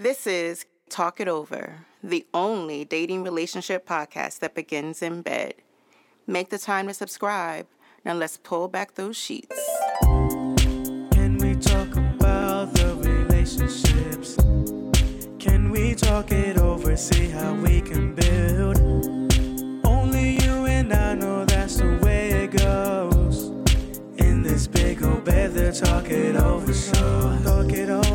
This is Talk It Over, the only dating relationship podcast that begins in bed. Make the time to subscribe. Now let's pull back those sheets. Can we talk about the relationships? Can we talk it over, see how we can build? Only you and I know that's the way it goes. In this big old bed, they talk it over, so talk it over.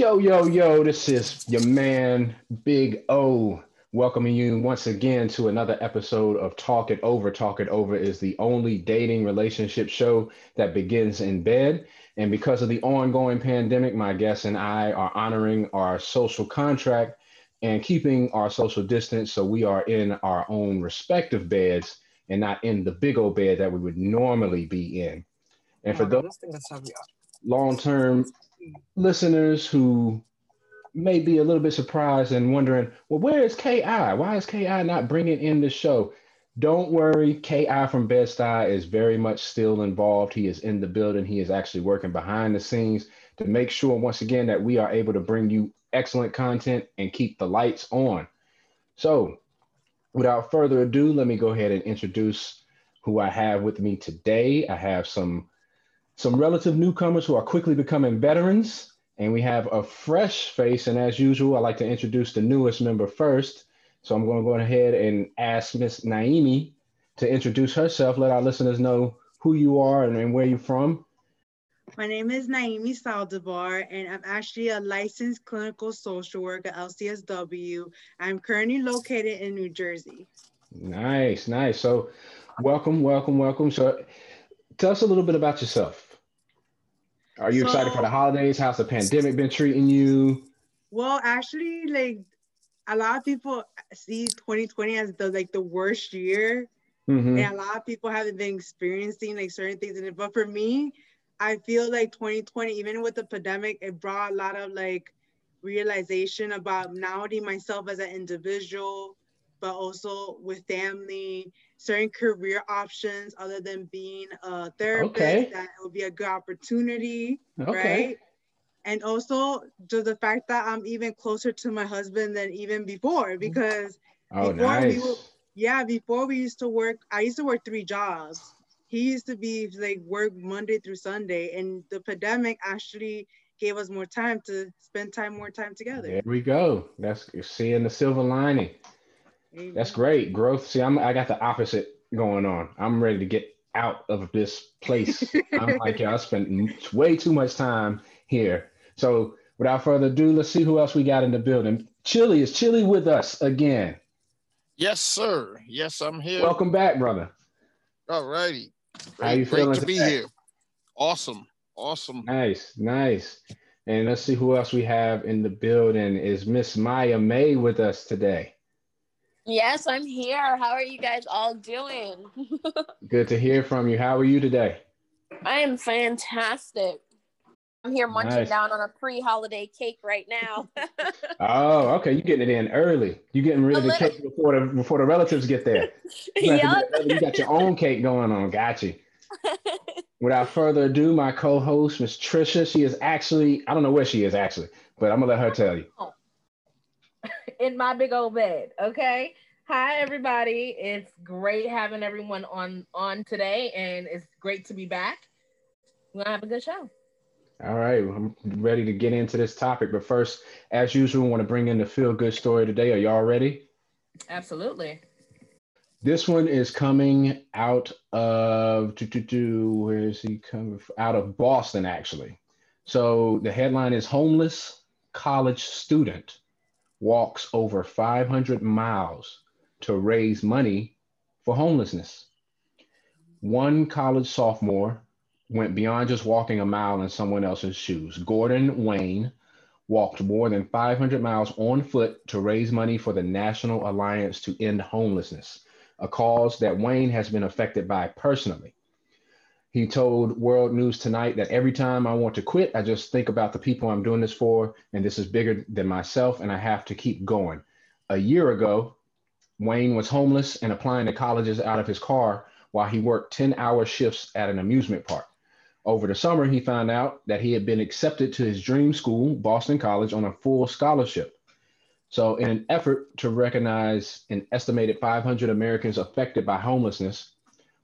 Yo, yo, yo, this is your man, Big O, welcoming you once again to another episode of Talk It Over. Talk It Over is the only dating relationship show that begins in bed. And because of the ongoing pandemic, my guests and I are honoring our social contract and keeping our social distance. So we are in our own respective beds and not in the big old bed that we would normally be in. And for those long term listeners who may be a little bit surprised and wondering, well, where is KI? Why is KI not bringing in the show? Don't worry, KI from Bed-Stuy is very much still involved. He is in the building. He is actually working behind the scenes to make sure, once again, that we are able to bring you excellent content and keep the lights on. So, without further ado, let me go ahead and introduce who I have with me today. I have some some relative newcomers who are quickly becoming veterans, and we have a fresh face. And as usual, I like to introduce the newest member first. So I'm going to go ahead and ask Miss Naimi to introduce herself. Let our listeners know who you are and, and where you're from. My name is Naimi Saldivar, and I'm actually a licensed clinical social worker at LCSW. I'm currently located in New Jersey. Nice, nice. So, welcome, welcome, welcome. So, tell us a little bit about yourself. Are you excited for the holidays? How's the pandemic been treating you? Well, actually, like a lot of people see 2020 as the like the worst year, Mhm. and a lot of people haven't been experiencing like certain things in it. But for me, I feel like 2020, even with the pandemic, it brought a lot of like realization about not only myself as an individual, but also with family, certain career options other than being a therapist. Okay. That it would be a good opportunity, Okay. right? And also just the fact that I'm even closer to my husband than even before because Oh, Before we nice. were- yeah, before we used to work, I used to work three jobs. He used to be like work Monday through Sunday, and the pandemic actually gave us more time to spend time more time together. There we go. That's seeing the silver lining. Amen. That's great. Growth. See, I'm I got the opposite going on. I'm ready to get out of this place. I'm like, yeah, I spent way too much time here. So without further ado, let's see who else we got in the building. Chili is Chili with us again. Yes, sir. Yes, I'm here. Welcome back, brother. All righty. How you Great, feeling great to be today? here. Awesome. Awesome. Nice, nice. And let's see who else we have in the building. Is Miss Maya May with us today? Yes, I'm here. How are you guys all doing? Good to hear from you. How are you today? I am fantastic. I'm here munching Nice. down on a pre-holiday cake right now. Oh, okay. You're getting it in early. You're getting rid of the cake before the before the relatives get there. You, yep. get. You got your own cake going on. Got you. Without further ado, my co-host, Miss Trisha. She is actually, I don't know where she is actually, but I'm gonna let her tell you. Oh. In my big old bed. Okay. Hi everybody. It's great having everyone on on today, and it's great to be back. We're gonna have a good show. All right, I'm ready to get into this topic. But first, as usual, I want to bring in the feel good story today. Are y'all ready? Absolutely. This one is coming out of do, do, do, where is he coming from? Out of Boston, actually. So the headline is homeless college student walks over 500 miles to raise money for homelessness. One college sophomore went beyond just walking a mile in someone else's shoes. Gordon Wayne walked more than 500 miles on foot to raise money for the National Alliance to End Homelessness, a cause that Wayne has been affected by personally. He told World News Tonight that every time I want to quit, I just think about the people I'm doing this for, and this is bigger than myself, and I have to keep going. a year ago, Wayne was homeless and applying to colleges out of his car while he worked 10 hour shifts at an amusement park. Over the summer, he found out that he had been accepted to his dream school, Boston College, on a full scholarship. So, in an effort to recognize an estimated 500 Americans affected by homelessness,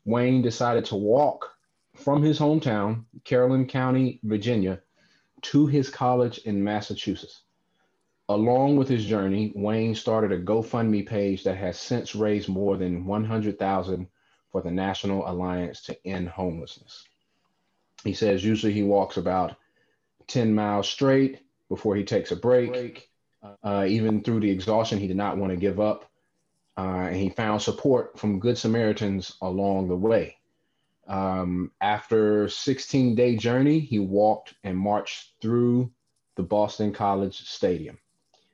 Wayne decided to walk from his hometown, Caroline County, Virginia, to his college in Massachusetts. Along with his journey, Wayne started a GoFundMe page that has since raised more than 100,000 for the National Alliance to End Homelessness. He says usually he walks about 10 miles straight before he takes a break. Uh, even through the exhaustion, he did not want to give up. Uh, and he found support from Good Samaritans along the way. Um, after 16 day journey, he walked and marched through the Boston College Stadium.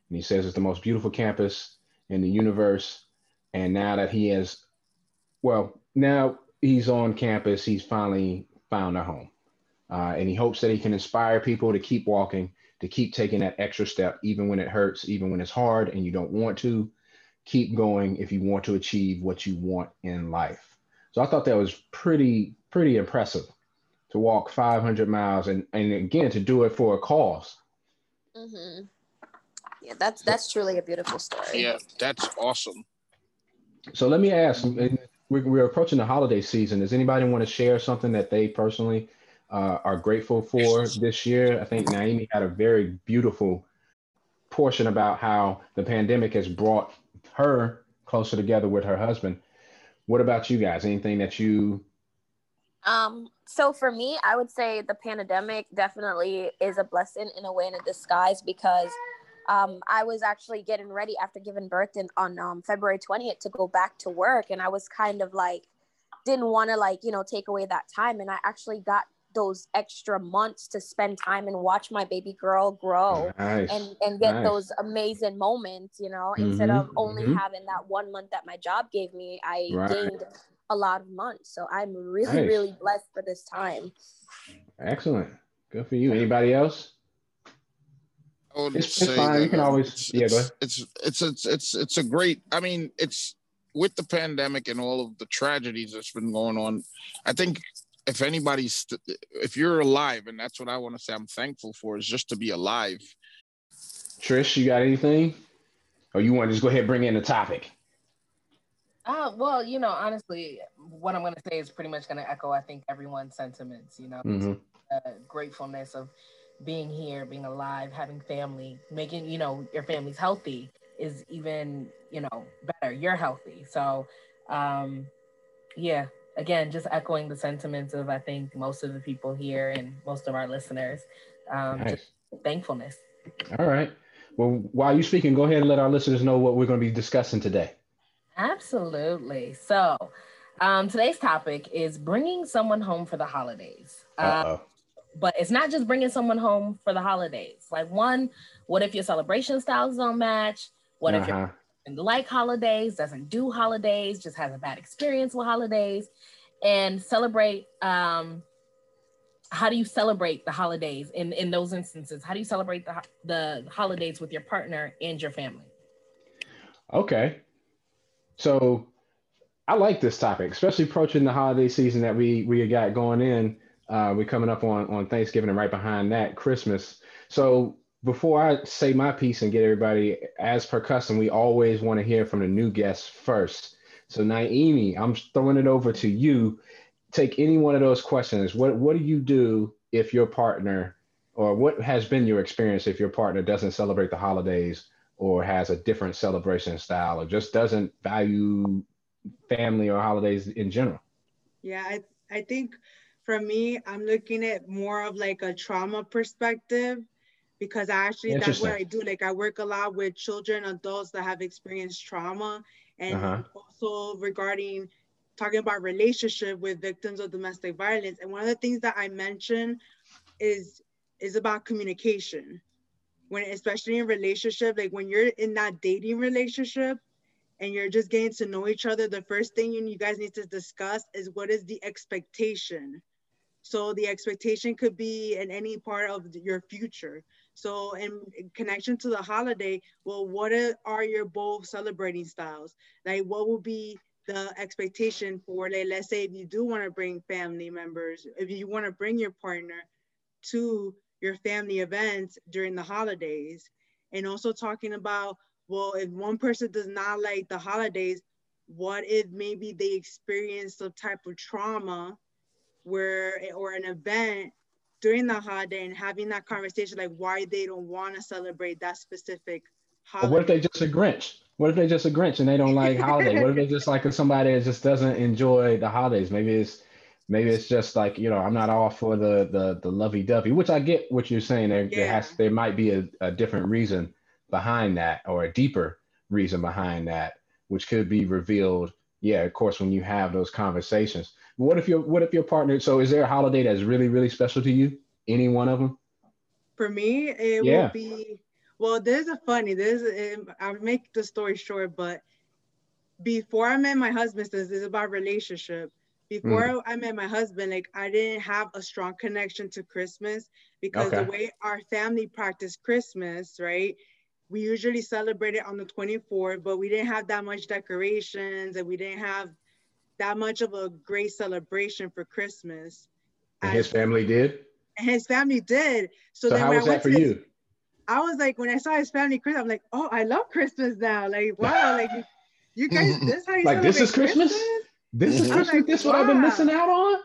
And he says it's the most beautiful campus in the universe. And now that he has, well, now he's on campus, he's finally found a home. Uh, and he hopes that he can inspire people to keep walking, to keep taking that extra step, even when it hurts, even when it's hard and you don't want to. Keep going if you want to achieve what you want in life. So I thought that was pretty, pretty impressive to walk 500 miles and, and again, to do it for a cause. Mm-hmm. Yeah, that's that's truly a beautiful story. Yeah, that's awesome. So let me ask, we're, we're approaching the holiday season. Does anybody want to share something that they personally uh, are grateful for this year? I think Naomi had a very beautiful portion about how the pandemic has brought her closer together with her husband. What about you guys? Anything that you Um, so for me, I would say the pandemic definitely is a blessing in a way in a disguise because um, I was actually getting ready after giving birth in, on um, February 20th to go back to work. And I was kind of like, didn't want to like, you know, take away that time. And I actually got those extra months to spend time and watch my baby girl grow nice. and, and get Nice. those amazing moments, you know, instead Mhm, of only mhm. having that one month that my job gave me, I Right. gained a lot of months. So I'm really, Nice. really blessed for this time. excellent? Good for you. Anybody else? I would It's- it's fine. You can always- it's, yeah, go it's, it's it's it's it's it's a great. I mean, it's with the pandemic and all of the tragedies that's been going on. I think if anybody's st- if you're alive, and that's what I want to say, I'm thankful for is just to be alive. Trish, you got anything? Or you want to just go ahead and bring in the topic? Uh, well, you know, honestly, what I'm going to say is pretty much going to echo, I think, everyone's sentiments, you know, Mhm. uh, gratefulness of being here, being alive, having family, making, you know, your family's healthy is even, you know, better. You're healthy. So, um, yeah, again, just echoing the sentiments of, I think, most of the people here and most of our listeners. Um, Nice. just thankfulness. All right. Well, while you're speaking, go ahead and let our listeners know what we're going to be discussing today. Absolutely. So, um, today's topic is bringing someone home for the holidays. Uh, but it's not just bringing someone home for the holidays. Like, one, what if your celebration styles don't match? What if Uh-huh. Like holidays, doesn't do holidays, just has a bad experience with holidays? And celebrate. Um, how do you celebrate the holidays in in those instances? How do you celebrate the the holidays with your partner and your family? Okay. So I like this topic, especially approaching the holiday season that we we got going in. Uh, we're coming up on on Thanksgiving and right behind that Christmas. So before I say my piece and get everybody, as per custom, we always want to hear from the new guests first. So Naimi, I'm throwing it over to you. Take any one of those questions. What what do you do if your partner, or what has been your experience if your partner doesn't celebrate the holidays or has a different celebration style or just doesn't value family or holidays in general. Yeah, I, I think for me, I'm looking at more of like a trauma perspective because I actually that's what I do. Like I work a lot with children, adults that have experienced trauma, and Uh-huh. also regarding talking about relationship with victims of domestic violence. And one of the things that I mentioned is is about communication. When especially in relationship, like when you're in that dating relationship, and you're just getting to know each other, the first thing you guys need to discuss is what is the expectation. So the expectation could be in any part of your future. So in, connection to the holiday, well, what are, your both celebrating styles? Like what will be the expectation for like let's say if you do want to bring family members, if you want to bring your partner to your family events during the holidays, and also talking about well, if one person does not like the holidays, what if maybe they experience some type of trauma where or an event during the holiday and having that conversation like why they don't want to celebrate that specific holiday. Or what if they just a Grinch? What if they just a Grinch and they don't like holiday? what if they just like somebody that just doesn't enjoy the holidays? Maybe it's maybe it's just like you know I'm not all for the the the lovey dovey, which I get what you're saying. There, yeah. there has there might be a, a different reason behind that or a deeper reason behind that, which could be revealed. Yeah, of course, when you have those conversations. What if your what if your partner? So is there a holiday that's really really special to you? Any one of them? For me, it yeah. will be. Well, there's a funny. There's I'll make the story short, but before I met my husband, this is about relationship. Before mm. I met my husband, like I didn't have a strong connection to Christmas because okay. the way our family practiced Christmas, right? We usually celebrate it on the 24th, but we didn't have that much decorations and we didn't have that much of a great celebration for Christmas. And his family did? And his family did. So, so then how was that for you? I was like, when I saw his family Christmas, I'm like, oh, I love Christmas now. Like, wow, like you guys, mm-hmm. this is how you like this is Christmas? Christmas? This is Christmas. Like, this wow. what I've been missing out on.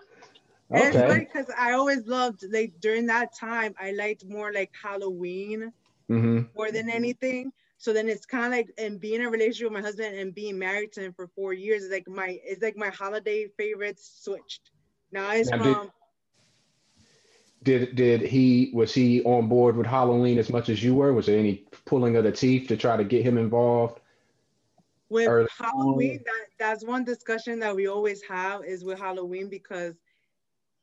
Okay. because I always loved like during that time I liked more like Halloween mm-hmm. more than anything. So then it's kind of like and being in a relationship with my husband and being married to him for four years is like my it's like my holiday favorites switched. Now it's now from did, did did he was he on board with Halloween as much as you were? Was there any pulling of the teeth to try to get him involved? With Halloween, that, that's one discussion that we always have is with Halloween because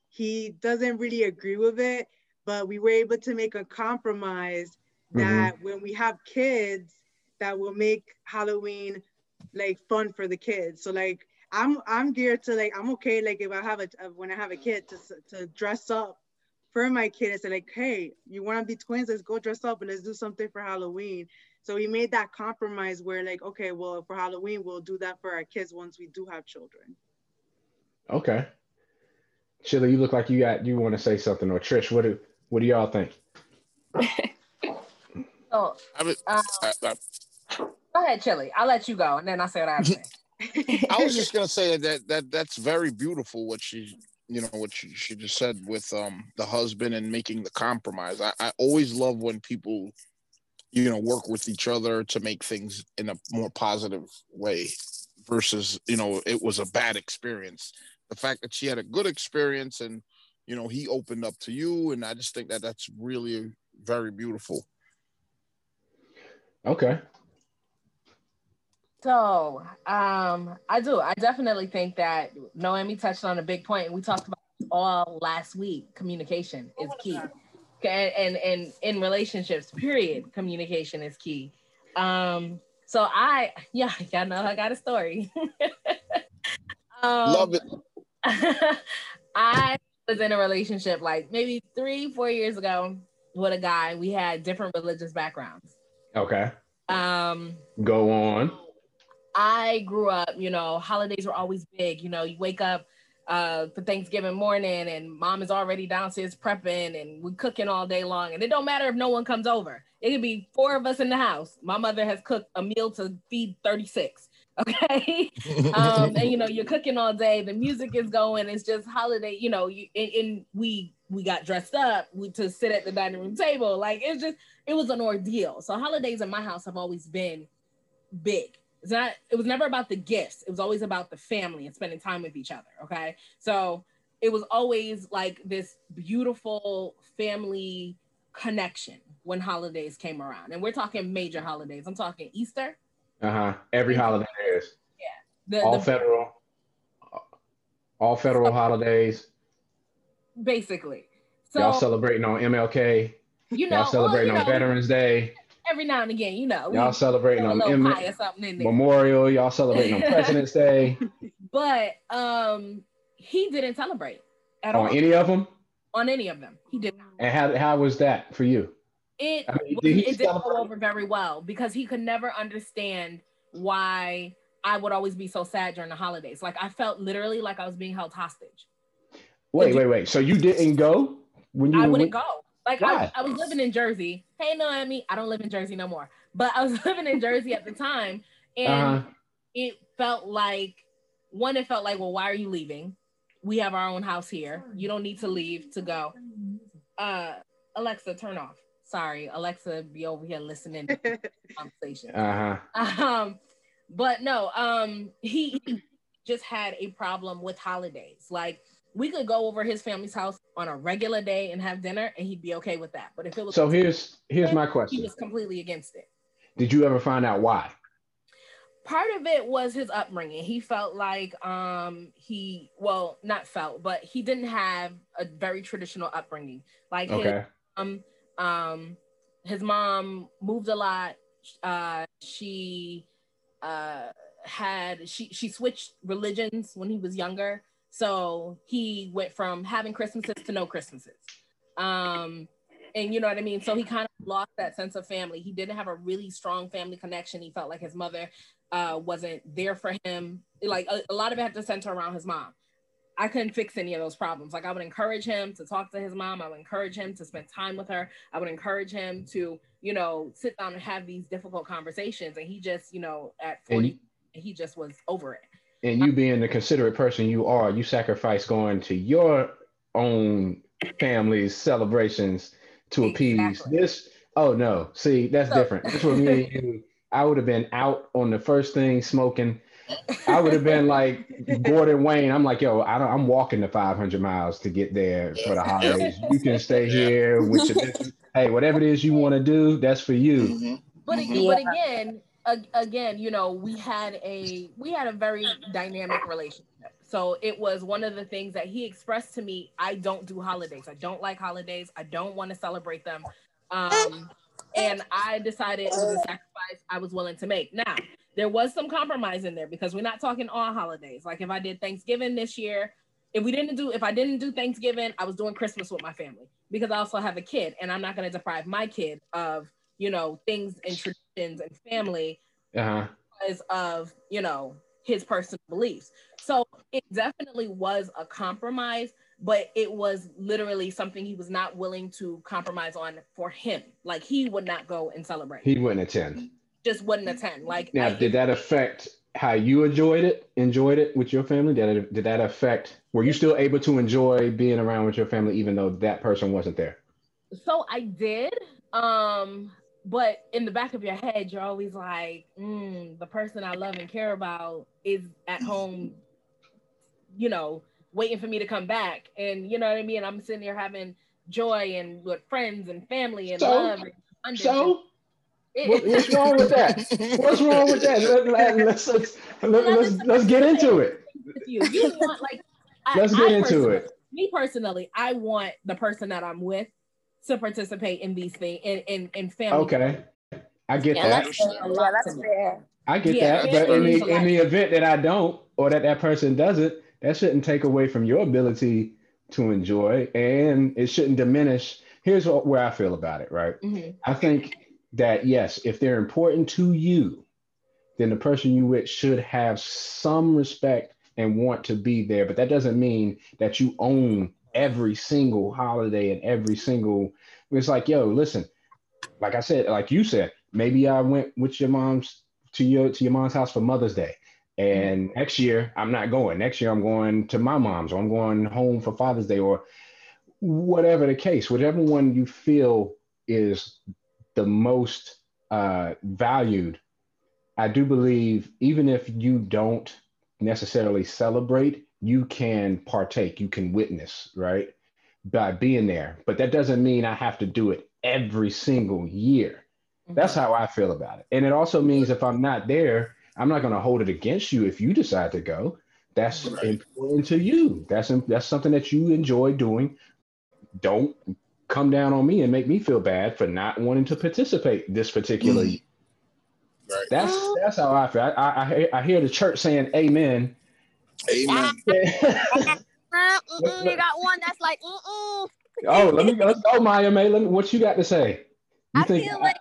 he doesn't really agree with it, but we were able to make a compromise. That mm-hmm. when we have kids that will make Halloween like fun for the kids. So like I'm I'm geared to like I'm okay like if I have a when I have a kid to to dress up for my kid and say like hey you want to be twins let's go dress up and let's do something for Halloween. So we made that compromise where like okay well for Halloween we'll do that for our kids once we do have children. Okay. Sheila, you look like you got you want to say something or Trish, what do what do y'all think? So, I was, um, I, I, go ahead, Chili. I'll let you go, and then I'll say what I have to say. I was just gonna say that that that's very beautiful what she you know what she, she just said with um the husband and making the compromise. I, I always love when people you know work with each other to make things in a more positive way versus you know it was a bad experience. The fact that she had a good experience and you know he opened up to you and I just think that that's really very beautiful. Okay. So um, I do. I definitely think that Noemi touched on a big point, and we talked about all last week. Communication is key, and and, and in relationships, period, communication is key. Um, so I, yeah, y'all know I got a story. um, Love it. I was in a relationship like maybe three, four years ago with a guy. We had different religious backgrounds. Okay. Um, Go on. I grew up, you know, holidays were always big. You know, you wake up uh, for Thanksgiving morning and mom is already downstairs prepping and we're cooking all day long. And it don't matter if no one comes over. It could be four of us in the house. My mother has cooked a meal to feed 36. Okay. um, and you know, you're cooking all day, the music is going, it's just holiday, you know, you and, and we we got dressed up we, to sit at the dining room table. Like it's just it was an ordeal. So holidays in my house have always been big. It's not, it was never about the gifts. It was always about the family and spending time with each other. Okay. So it was always like this beautiful family connection when holidays came around. And we're talking major holidays. I'm talking Easter. Uh-huh. Every holiday is. Yeah. The, all the, federal. All federal so, holidays. Basically. So y'all celebrating on MLK. You know, y'all celebrating well, you on Veterans Day. Every now and again, you know, y'all celebrating on M- Memorial. Y'all celebrating on President's Day. But um, he didn't celebrate at on all. any of them. On any of them, he did not. And how how was that for you? it I mean, did it didn't go over very well because he could never understand why I would always be so sad during the holidays. Like I felt literally like I was being held hostage. Wait, wait, wait. So you didn't go when you I wouldn't with- go. Like I, I was living in Jersey. Hey Noemi, I don't live in Jersey no more. But I was living in Jersey at the time, and Uh-huh. it felt like one, it felt like, well, why are you leaving? We have our own house here. You don't need to leave to go. Uh Alexa, turn off. Sorry, Alexa be over here listening to the conversation. Uh-huh. Um, but no, um, he, he just had a problem with holidays. Like we could go over his family's house on a regular day and have dinner, and he'd be okay with that. But if it was So here's here's my question. he was completely against it. Did you ever find out why? Part of it was his upbringing. He felt like um he well not felt, but he didn't have a very traditional upbringing. Like his um um his mom moved a lot uh she uh had she she switched religions when he was younger so he went from having christmases to no christmases um and you know what i mean so he kind of lost that sense of family he didn't have a really strong family connection he felt like his mother uh wasn't there for him like a, a lot of it had to center around his mom I couldn't fix any of those problems. Like I would encourage him to talk to his mom. I would encourage him to spend time with her. I would encourage him to, you know, sit down and have these difficult conversations. And he just, you know, at And 40, he just was over it. And you being the considerate person you are, you sacrifice going to your own family's celebrations to appease Exactly. this. Oh no, see, that's So- different. This was me and you. I would have been out on the first thing smoking. I would have been like Gordon Wayne. I'm like, yo, I don't, I'm walking the 500 miles to get there for the holidays. You can stay here with your, hey, whatever it is you want to do, that's for you. Mhm. But, Mhm. but again, ag- again, you know, we had a we had a very dynamic relationship. So it was one of the things that he expressed to me. I don't do holidays. I don't like holidays. I don't want to celebrate them. Um, and I decided it was a sacrifice I was willing to make. Now there was some compromise in there because we're not talking all holidays. Like if I did Thanksgiving this year, if we didn't do if I didn't do Thanksgiving, I was doing Christmas with my family because I also have a kid and I'm not going to deprive my kid of you know things and traditions and family Uh-huh. because of you know his personal beliefs. So it definitely was a compromise, but it was literally something he was not willing to compromise on for him. Like he would not go and celebrate. He wouldn't attend. just wouldn't attend. Like Now, I- did that affect how you enjoyed it? Enjoyed it with your family? Did it, did that affect? Were you still able to enjoy being around with your family even though that person wasn't there? So I did. Um, but in the back of your head, you're always like, mm, the person I love and care about is at home, you know, waiting for me to come back. And you know what I mean? I'm sitting here having joy and with friends and family and So- love. And. So, what, what's wrong with that? What's wrong with that? Let, let, let's, let's, let, let's, let's get into it. you. You want like Let's get I into it. Me personally, I want the person that I'm with to participate in these things in in, in family. Okay. I get Yeah, that. that's fair. Yeah, that's fair. I get Yeah, that. But in really the, in the event that I don't or that that person doesn't, that shouldn't take away from your ability to enjoy and it shouldn't diminish. Here's what, where I feel about it, right? Mhm. I think that yes, if they're important to you, then the person you with should have some respect and want to be there. But that doesn't mean that you own every single holiday and every single. It's like, yo, listen, like I said, like you said, maybe I went with your mom's to your to your mom's house for Mother's Day. And next year I'm not going. Next year I'm going to my mom's or I'm going home for Father's Day or whatever the case, whatever one you feel is the most uh, valued, I do believe even if you don't necessarily celebrate, you can partake, you can witness, right? By being there. But that doesn't mean I have to do it every single year. That's how I feel about it. And it also means if I'm not there, I'm not going to hold it against you if you decide to go. That's Right. important to you. That's that's something that you enjoy doing. Don't come down on me and make me feel bad for not wanting to participate this particular Mhm. year. Right. That's that's how I feel. I, I I hear the church saying amen. Amen. Mm-mm, you got one that's like, mm-mm. oh, let me let's go, Maya May. Let me, what you got to say? You I think feel I- like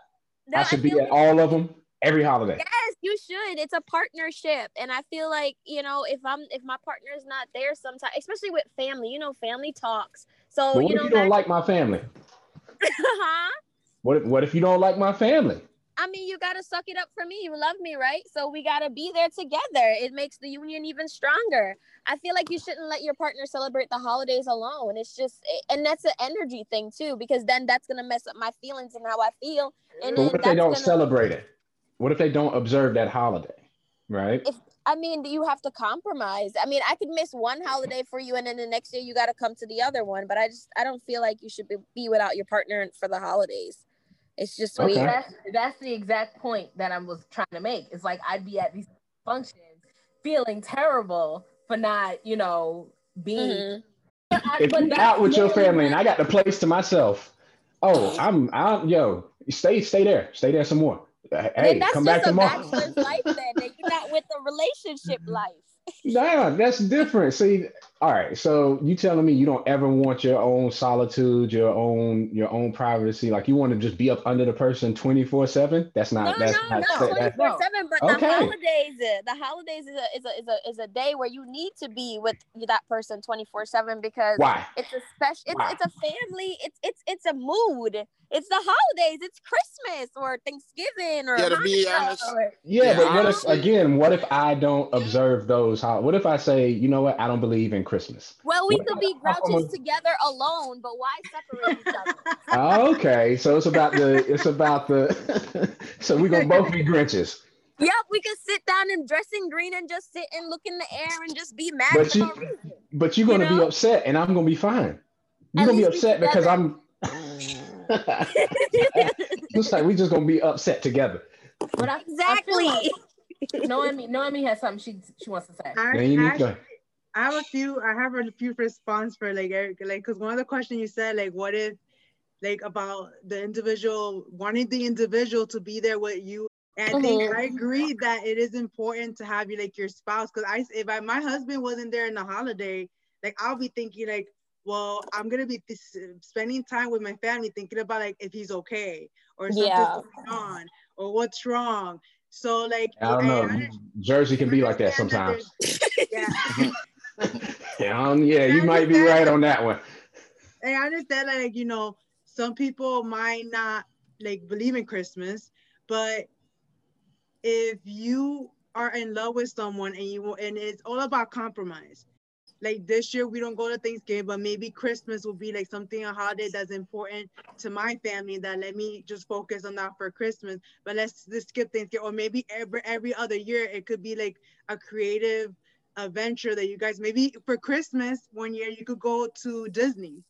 no, I should be feel at all of them every holiday? Yes, you should. It's a partnership, and I feel like you know if I'm if my partner is not there, sometimes, especially with family, you know, family talks. So what you if know, you don't like my family? huh? What if, what if you don't like my family? I mean, you gotta suck it up for me. You love me, right? So we gotta be there together. It makes the union even stronger. I feel like you shouldn't let your partner celebrate the holidays alone. It's just, and that's an energy thing too, because then that's gonna mess up my feelings and how I feel. And But then what if they don't gonna- celebrate it? What if they don't observe that holiday? Right? If I mean, you have to compromise. I mean, I could miss one holiday for you, and then the next year you got to come to the other one. But I just, I don't feel like you should be, be without your partner for the holidays. It's just Okay. weird. That's that's the exact point that I was trying to make. It's like I'd be at these functions feeling terrible for not, you know, being. Mhm. I- if you're out with your family and I got the place to myself, oh, I'm out. Yo, stay, stay there, stay there some more. Hey, then that's come just back a tomorrow. bachelor's life. Then that you're not with the relationship life. Nah, that's different. See, all right. So you telling me you don't ever want your own solitude, your own your own privacy? Like you want to just be up under the person twenty four seven? That's not. no, that's not not. no. 24 no. 7 But Okay. the holidays, the holidays is a is a is a is a day where you need to be with that person twenty four seven because why? It's a special. It's, Wow. it's a family. It's it's it's a mood. It's the holidays. It's Christmas or Thanksgiving or Yeah, to be honest- or- Yeah, Yeah, but what if again? What if I don't observe those? hol- What if I say, you know what? I don't believe in Christmas. Well, we What could be about- grouches together alone, but why separate each other? Oh, okay, so it's about the. It's about the. so we're gonna both be Grinches. Yep, we could sit down and dress in green and just sit and look in the air and just be mad But you, but you're gonna You be upset, and I'm gonna be fine. You're At gonna be least be upset because. I'm. Looks like we just gonna be upset together. But I, exactly. I feel like Noemi, Noemi has something she she wants to say. I, Then you need actually, to. I have a few. I have a few response for like Eric, like because one of the questions you said, like, what if, like, about the individual wanting the individual to be there with you. And I think Mhm. I agree that it is important to have you like your spouse. Because I, if I, my husband wasn't there in the holiday, like I'll be thinking like, well, I'm gonna be this, spending time with my family, thinking about like if he's okay or something's Yeah. going on or what's wrong. So like, I don't know. under- Jersey can be like that sometimes. there's- yeah. Yeah, um, yeah, you might be right on that one. And I understand like, you know, some people might not like believe in Christmas, but if you are in love with someone and you and it's all about compromise. Like this year we don't go to Thanksgiving, but maybe Christmas will be like something a holiday that's important to my family that let me just focus on that for Christmas. But let's just skip Thanksgiving, or maybe every every other year it could be like a creative adventure that you guys maybe for Christmas one year you could go to Disney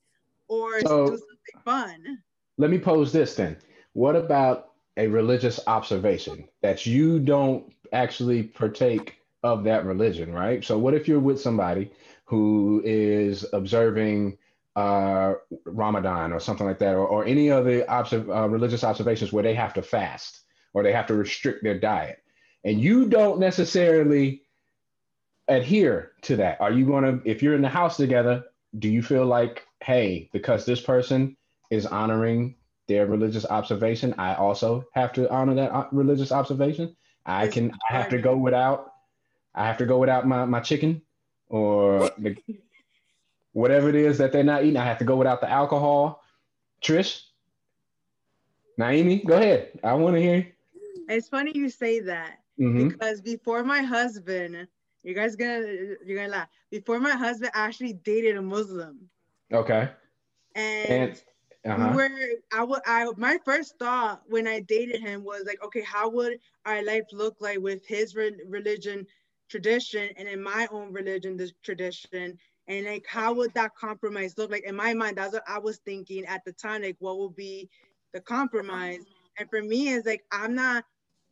or So- do something fun. Let me pose this then. What about a religious observation that you don't actually partake of that religion, right? So, what if you're with somebody who is observing uh, Ramadan or something like that, or, or any other observ- uh, religious observations where they have to fast or they have to restrict their diet, and you don't necessarily adhere to that? Are you going to, if you're in the house together, do you feel like, hey, because this person is honoring their religious observation, I also have to honor that uh, religious observation. I can. I have to go without. I have to go without my my chicken, or the, whatever it is that they're not eating. I have to go without the alcohol. Trish, Naomi, go ahead. I want to hear. It's funny you say that hmm because before my husband, you guys gonna you're gonna laugh. Before my husband actually dated a Muslim, Okay. and, And uh-huh. we were I would I my first thought when I dated him was like, okay, how would our life look like with his re- religion tradition and in my own religion this tradition and like how would that compromise look like in my mind that's what i was thinking at the time like what would be the compromise and for me it's like i'm not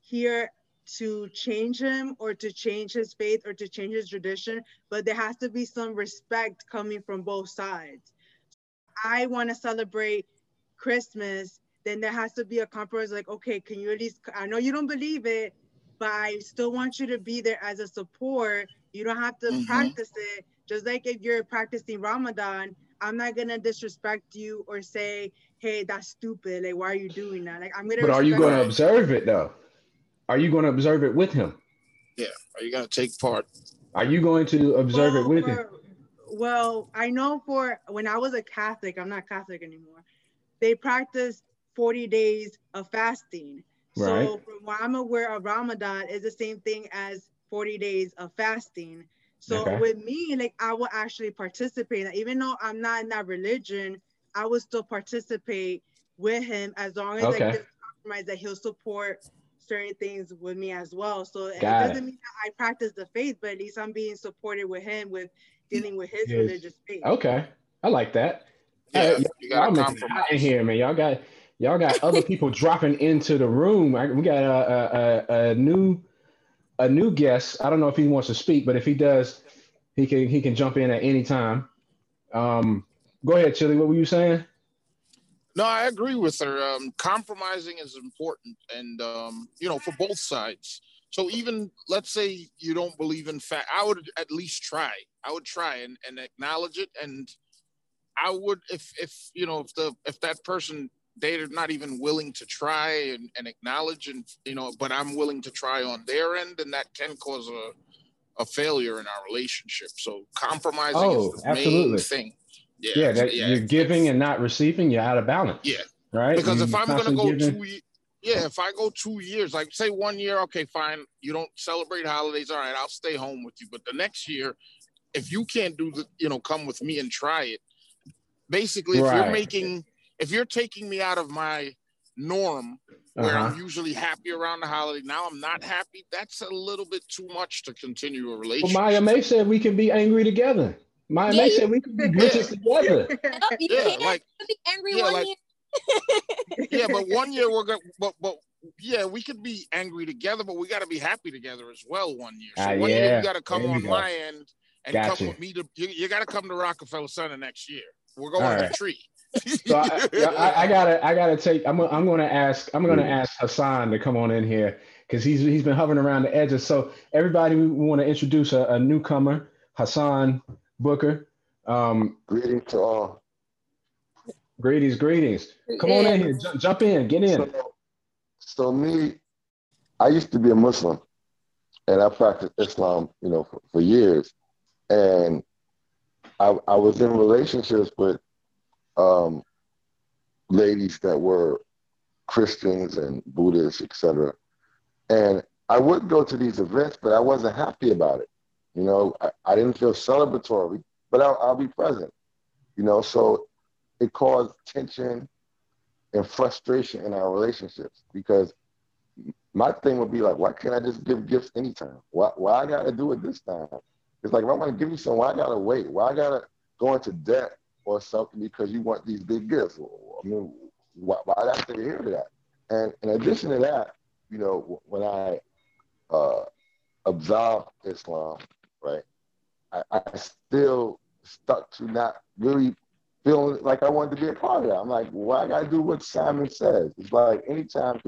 here to change him or to change his faith or to change his tradition but there has to be some respect coming from both sides i want to celebrate christmas then there has to be a compromise like okay can you at least i know you don't believe it but i still want you to be there as a support you don't have to Mhm. practice it just like if you're practicing ramadan I'm not gonna disrespect you or say, "Hey, that's stupid. Like, why are you doing that?" Like, I'm gonna. But are you going to you. observe it though? Are you going to observe it with him? Yeah. Are you gonna take part? Are you going to observe it Well, with him? Well, I know for when I was a Catholic, I'm not Catholic anymore. They practice 40 days of fasting. Right. So from what I'm aware of Ramadan is the same thing as 40 days of fasting. So Okay. with me, like I will actually participate. Even though I'm not in that religion, I will still participate with him as long as Okay. like there's compromise that he'll support certain things with me as well. So it Got it. doesn't mean that I practice the faith, but at least I'm being supported with him with dealing with his Yes. religious faith. Okay, I like that. Yeah. Hey, you y'all gotta making it hot in here, man. Y'all got y'all got other people dropping into the room. I- We got a, a, a, a new a new guest. I don't know if he wants to speak, but if he does, he can he can jump in at any time. Um, go ahead, Chili. What were you saying? No, I agree with her. Um, compromising is important, and um, you know, for both sides. So even let's say you don't believe in fat, I would at least try. I would try and, and acknowledge it, and I would if if you know if the if that person they're not even willing to try and, and acknowledge and you know, but I'm willing to try on their end, and that can cause a a failure in our relationship. So compromising Oh, is the absolutely. main thing. Yeah, Yeah, that yeah, you're giving and not receiving. You're out of balance. Yeah. right. because if I'm gonna go giving- two, ye- yeah, if I go two years, like say one year, okay, fine, you don't celebrate holidays, all right, I'll stay home with you. But the next year, if you can't do the, you know, come with me and try it. Basically, if Right. you're making, if you're taking me out of my norm where Uh-huh. I'm usually happy around the holiday, now I'm not happy. That's a little bit too much to continue a Well, relationship. Maya May said we can be angry together. Maya Yeah, May you- we can be Grinches together. Nope, you Yeah, can't like- be angry yeah, one like- year. yeah, but one year we're gonna, but but yeah, we could be angry together, but we got to be happy together as well. One year, so Ah, one year you got to come There on go. my end and Got come with me to. You, you got to come to Rockefeller Center next year. We're going All to right. the tree. So I, I, I gotta, I gotta take. I'm, I'm gonna ask. I'm gonna ask Hassan to come on in here because he's he's been hovering around the edges. So everybody, we want to introduce a, a newcomer, Hassan Booker. Um, Greetings to all. greetings, greetings. Come on in here. Jump, jump in. Get in. So, so me, I used to be a Muslim, and I practiced Islam, you know, for, for years, and I, I was in relationships with um, ladies that were Christians and Buddhists, etc. And I would go to these events, but I wasn't happy about it. You know, I, I didn't feel celebratory, but I'll, I'll be present. You know, so it caused tension and frustration in our relationships because my thing would be like, why can't I just give gifts anytime? Why, why I gotta do it this time? It's like, if I want to give you something, why I gotta wait? Why I gotta go into debt or something because you want these big gifts? I mean, why, why I to adhere to that? And in addition to that, you know, when I uh, absolved Islam, right, I, I still stuck to not really feeling like I wanted to be a part of that. I'm like, why I gotta do what Simon says? It's like anytime,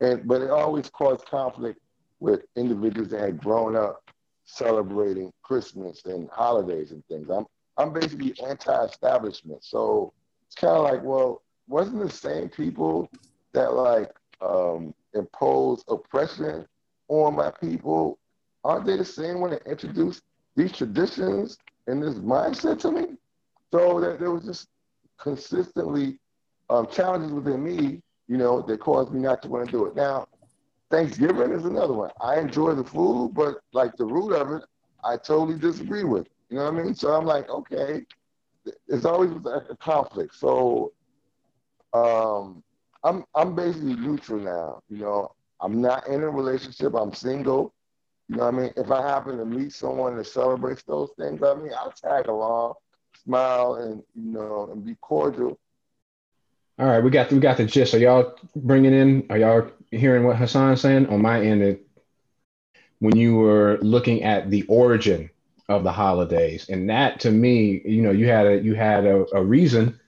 and but it always caused conflict with individuals that had grown up celebrating Christmas and holidays and things. I'm I'm basically anti-establishment, so it's kind of like, well, wasn't the same people that like um, impose oppression on my people? Aren't they the same one that introduced these traditions and this mindset to me? So that there was just consistently um, challenges within me, you know, that caused me not to want to do it. Now, Thanksgiving is another one. I enjoy the food, but like the root of it, I totally disagree with. You know what I mean? So I'm like, okay, it's always a conflict. So um, I'm I'm basically neutral now. You know, I'm not in a relationship. I'm single. You know what I mean? If I happen to meet someone that celebrates those things, I mean, I'll tag along, smile, and you know, and be cordial. All right, we got we got the gist. Are y'all bringing in? Are y'all hearing what Hassan's saying? On my end, it, when you were looking at the origin of the holidays, and that to me, you know, you had a you had a, a reason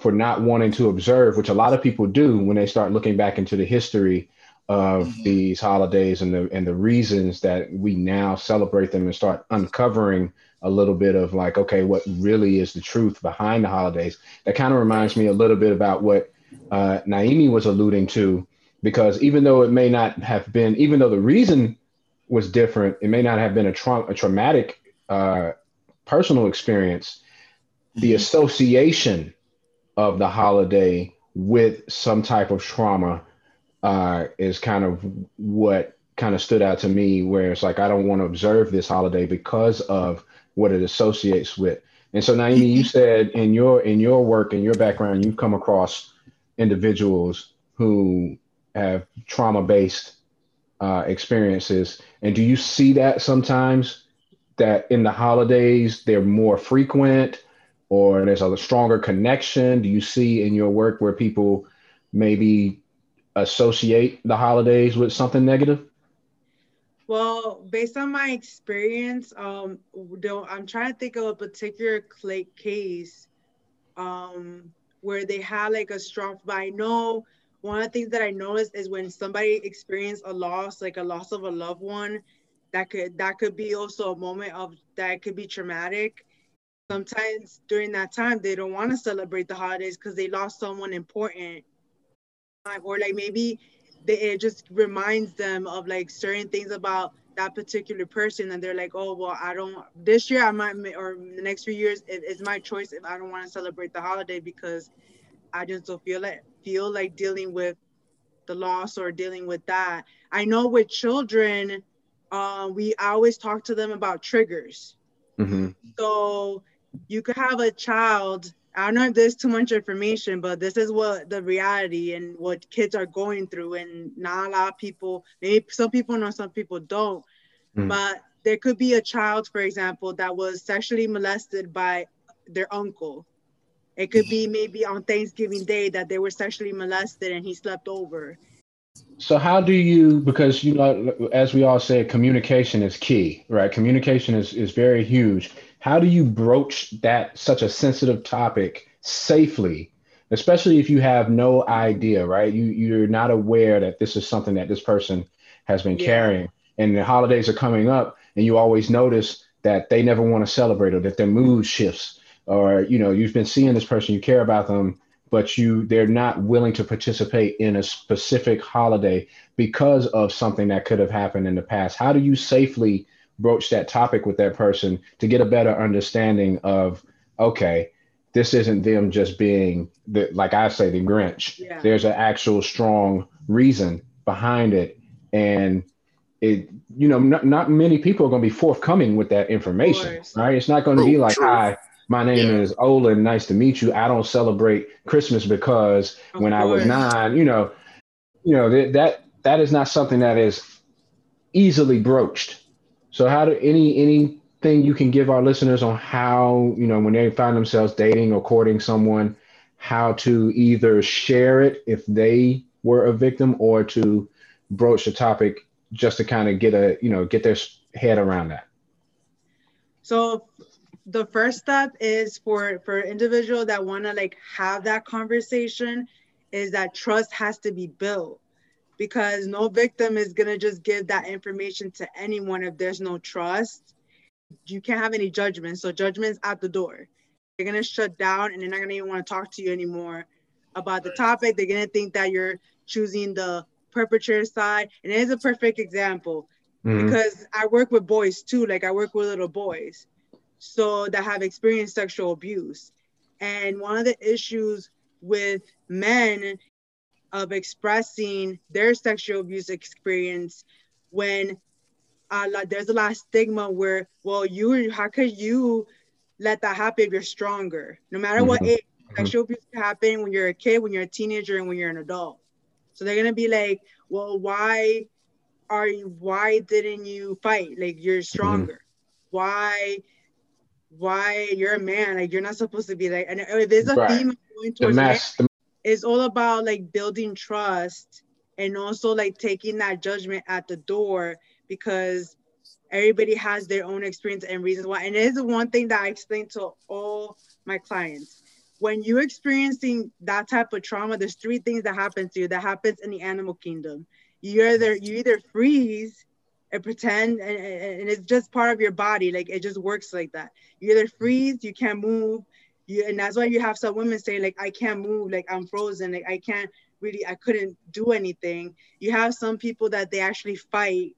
for not wanting to observe, which a lot of people do when they start looking back into the history of Mhm. these holidays and the and the reasons that we now celebrate them and start uncovering a little bit of like okay what really is the truth behind the holidays that kind of reminds me a little bit about what uh, Naimi was alluding to because even though it may not have been even though the reason was different it may not have been a, tra- a traumatic uh, personal experience the association of the holiday with some type of trauma uh, is kind of what kind of stood out to me where it's like i don't want to observe this holiday because of what it associates with. And so naomi you said in your in your work in your background you've come across individuals who have trauma based uh, experiences. And do you see that sometimes that in the holidays they're more frequent or there's a stronger connection? Do you see in your work where people maybe associate the holidays with something negative Well, based on my experience, um, I'm trying to think of a particular case, um, where they had like a strong. But I know one of the things that I noticed is when somebody experienced a loss, like a loss of a loved one, that could that could be also a moment of that could be traumatic. Sometimes during that time, they don't want to celebrate the holidays because they lost someone important, Um, or like maybe they, it just reminds them of like certain things about that particular person and they're like oh well i don't this year i might or the next few years it, it's my choice if i don't want to celebrate the holiday because i just don't feel like feel like dealing with the loss or dealing with that i know with children uh, we always talk to them about triggers mm-hmm. so you could have a child. I don't know if there's too much information, but this is what the reality and what kids are going through. And not a lot of people, maybe some people know, some people don't. Mm. But there could be a child, for example, that was sexually molested by their uncle. It could be maybe on Thanksgiving Day that they were sexually molested and he slept over. So how do you because you know as we all said communication is key, right? Communication is is very huge. How do you broach that such a sensitive topic safely, especially if you have no idea, right? You you're not aware that this is something that this person has been Yeah. carrying and the holidays are coming up and you always notice that they never want to celebrate or that their mood shifts or you know you've been seeing this person you care about them but you they're not willing to participate in a specific holiday because of something that could have happened in the past how do you safely broach that topic with that person to get a better understanding of okay this isn't them just being the like i say the grinch Yeah. there's an actual strong reason behind it and it you know not, not many people are going to be forthcoming with that information right it's not going to be like hi my name Yeah. is Olin. Nice to meet you. I don't celebrate Christmas because Of when I was nine, you know, you know that that that is not something that is easily broached. So how do any anything you can give our listeners on how you know when they find themselves dating or courting someone, how to either share it if they were a victim or to broach the topic just to kind of get a you know get their head around that. So the first step is for for individual that want to like have that conversation is that trust has to be built because no victim is going to just give that information to anyone if there's no trust you can't have any judgment so judgment's at the door they're going to shut down and they're not going to even want to talk to you anymore about the topic they're going to think that you're choosing the perpetrator side and it is a perfect example Mhm. because I work with boys too. Like I work with little boys, so that have experienced sexual abuse. And one of the issues with men of expressing their sexual abuse experience when uh, like, there's a lot of stigma where, well, you how could you let that happen if you're stronger? No matter what Mhm. age, sexual abuse can happen when you're a kid, when you're a teenager, and when you're an adult. So they're gonna be like, well, why are you why didn't you fight like you're stronger why why you're a man like you're not supposed to be like and if there's a Right. female going towards mess, the it's all about like building trust and also like taking that judgment at the door because everybody has their own experience and reasons why and it is the one thing that i explain to all my clients when you're experiencing that type of trauma there's three things that happen to you that happens in the animal kingdom You either you either freeze and pretend and, and it's just part of your body. Like it just works like that. You either freeze, you can't move. You, and that's why you have some women say like I can't move, like I'm frozen, like I can't really, I couldn't do anything. You have some people that they actually fight.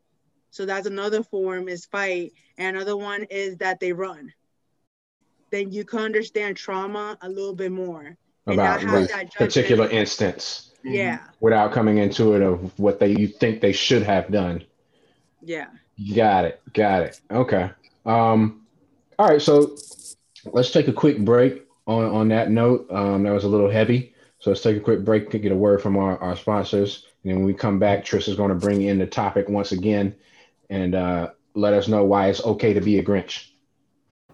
So that's another form is fight. And another one is that they run. Then you can understand trauma a little bit more. About that particular instance. Yeah. Without coming into it of what they you think they should have done. Yeah. Got it. Got it. Okay. Um, all right. So let's take a quick break on, on that note. Um, that was a little heavy. So let's take a quick break to get a word from our, our sponsors. And when we come back, Trish is going to bring in the topic once again and uh, let us know why it's okay to be a Grinch.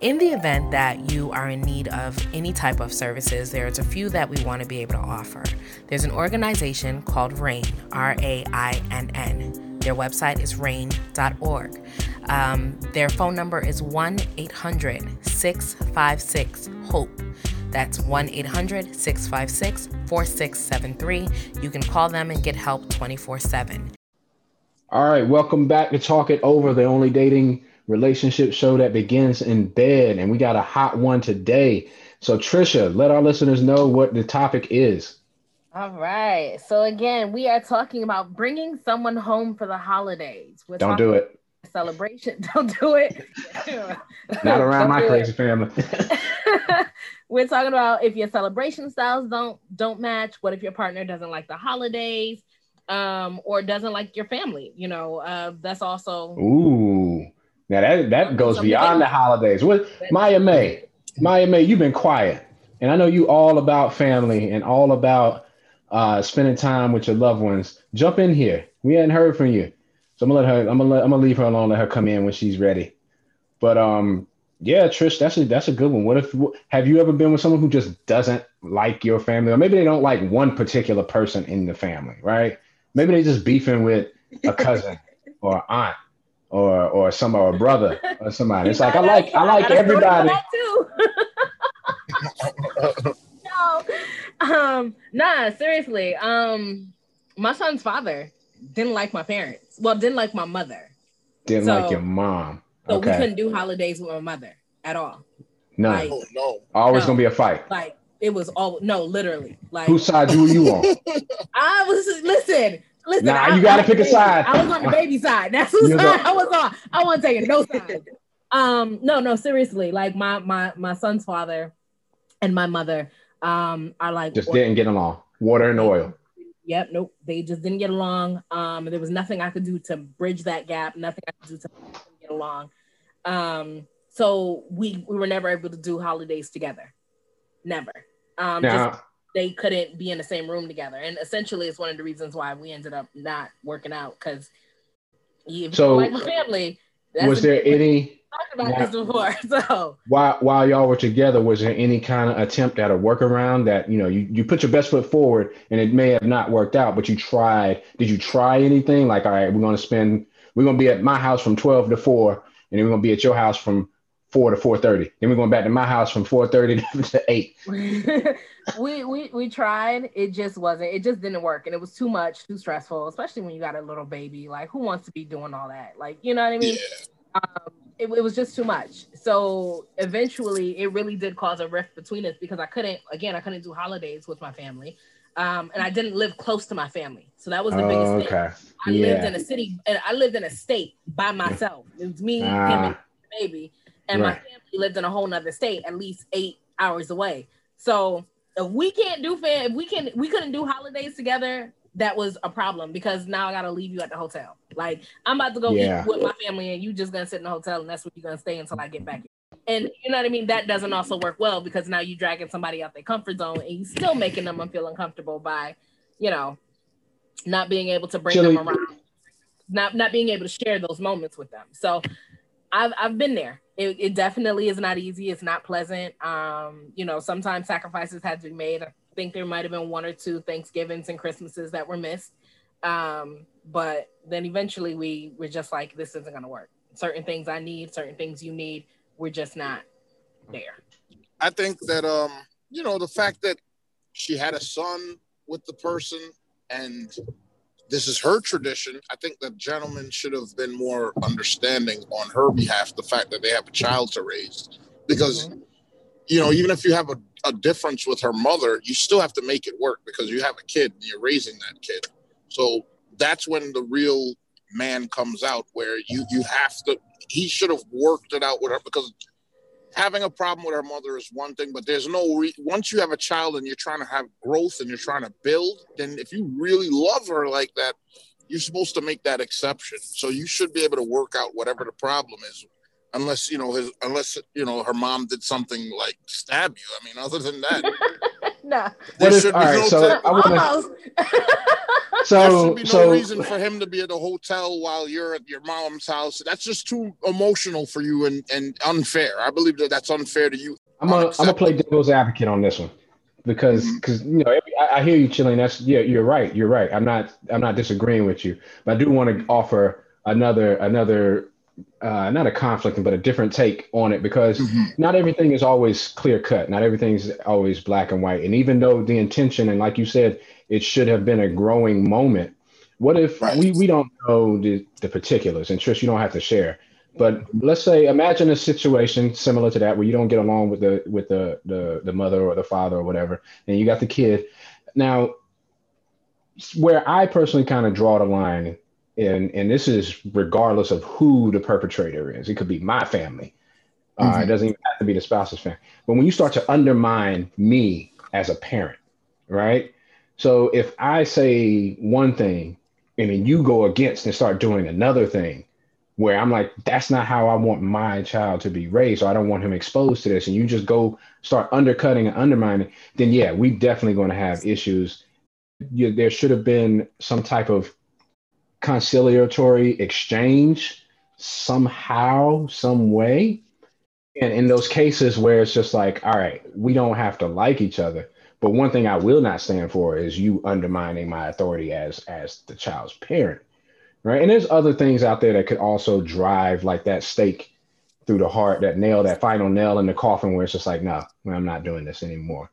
In the event that you are in need of any type of services, there's a few that we want to be able to offer. There's an organization called RAINN, R A I N N. Their website is rainn.org. Um, their phone number is 1 800 656 HOPE. That's 1 800 656 4673. You can call them and get help 24 7. All right, welcome back to Talk It Over, the only dating relationship show that begins in bed. And we got a hot one today. So, Trisha, let our listeners know what the topic is. All right. So, again, we are talking about bringing someone home for the holidays. We're Don't do it. Celebration. Don't do it. Not around my crazy family. We're talking about if your celebration styles don't don't match. What if your partner doesn't like the holidays, um, or doesn't like your family? You know, uh, that's also. Ooh, now that that goes beyond the holidays. What Maya May, Maya May, you've been quiet, and I know you all about family and all about uh, spending time with your loved ones. Jump in here. We hadn't heard from you, so I'm gonna let her. I'm gonna let, I'm gonna leave her alone. Let her come in when she's ready. But um, yeah, Trish, that's a that's a good one. What if have you ever been with someone who just doesn't like your family, or maybe they don't like one particular person in the family, right? Maybe they just beefing with a cousin or aunt or or some or a brother or somebody. It's like I like I like everybody. no, um, nah, seriously. Um, my son's father didn't like my parents. Well, didn't like my mother. Didn't so, like your mom. So okay. we couldn't do holidays with my mother at all. No, like, oh, no. Always no. gonna be a fight. Like it was all no, literally. Like whose side were you on? I was listen. Listen, nah, I, you gotta pick a side. I was on the baby side. That's whose side I was on. I wasn't taking no side. Um, no, no, seriously. Like my my my son's father and my mother um are like just didn't get along. Water and oil. Yep, nope. They just didn't get along. Um, there was nothing I could do to bridge that gap. Nothing I could do to get along. Um, so we we were never able to do holidays together. Never. Um, now, just they couldn't be in the same room together, and essentially, it's one of the reasons why we ended up not working out because so like family. Was there any? Talked about this before, so while while y'all were together, was there any kind of attempt at a workaround that you know you, you put your best foot forward and it may have not worked out, but you tried? Did you try anything like all right, we're going to spend we're going to be at my house from twelve to four, and then we're gonna be at your house from four to four thirty. Then we're going back to my house from four thirty to eight. we we we tried. It just wasn't. It just didn't work, and it was too much, too stressful, especially when you got a little baby. Like, who wants to be doing all that? Like, you know what I mean? Yeah. Um, it, it was just too much. So eventually, it really did cause a rift between us because I couldn't. Again, I couldn't do holidays with my family. Um, and I didn't live close to my family, so that was the biggest okay. thing. I yeah. lived in a city, and I lived in a state by myself. It was me, ah. him, and the baby, and right. my family lived in a whole nother state, at least eight hours away. So if we can't do fan, if we can, we couldn't do holidays together. That was a problem because now I gotta leave you at the hotel. Like I'm about to go yeah. eat with my family, and you just gonna sit in the hotel, and that's where you're gonna stay until I get back. And you know what I mean? That doesn't also work well because now you're dragging somebody out their comfort zone, and you're still making them feel uncomfortable by, you know, not being able to bring Chili. them around, not not being able to share those moments with them. So I've I've been there. It, it definitely is not easy. It's not pleasant. Um, you know, sometimes sacrifices had to be made. I think there might have been one or two Thanksgivings and Christmases that were missed. Um, but then eventually we were just like, this isn't gonna work. Certain things I need, certain things you need, we're just not there. I think that um, you know, the fact that she had a son with the person and this is her tradition. I think the gentleman should have been more understanding on her behalf, the fact that they have a child to raise. Because, mm-hmm. you know, even if you have a, a difference with her mother, you still have to make it work because you have a kid and you're raising that kid. So that's when the real man comes out where you you have to he should have worked it out with her because having a problem with her mother is one thing, but there's no re- once you have a child and you're trying to have growth and you're trying to build, then if you really love her like that, you're supposed to make that exception. So you should be able to work out whatever the problem is, unless you know his unless you know her mom did something like stab you. I mean, other than that, no. There should be no so I wanna, so there should be no so, reason for him to be at a hotel while you're at your mom's house. That's just too emotional for you and, and unfair. I believe that that's unfair to you. I'm gonna I'm gonna play devil's advocate on this one because because mm-hmm. you know I, I, hear you, chilling. That's yeah, you're right. You're right. I'm not I'm not disagreeing with you, but I do want to offer another another uh, not a conflict, but a different take on it because mm-hmm. not everything is always clear cut. Not everything is always black and white. And even though the intention, and like you said, it should have been a growing moment. What if right. we, we don't know the, the particulars? And Trish, you don't have to share. But let's say imagine a situation similar to that where you don't get along with the with the the, the mother or the father or whatever, and you got the kid. Now, where I personally kind of draw the line and and this is regardless of who the perpetrator is. It could be my family. Mm-hmm. Uh, it doesn't even have to be the spouse's family. But when you start to undermine me as a parent, right? So if I say one thing and then you go against and start doing another thing, where I'm like, that's not how I want my child to be raised, or I don't want him exposed to this, and you just go start undercutting and undermining, then yeah, we definitely going to have issues. You, there should have been some type of conciliatory exchange somehow, some way. And in those cases where it's just like, all right, we don't have to like each other. But one thing I will not stand for is you undermining my authority as as the child's parent. Right. And there's other things out there that could also drive like that stake through the heart, that nail, that final nail in the coffin where it's just like, no, I'm not doing this anymore.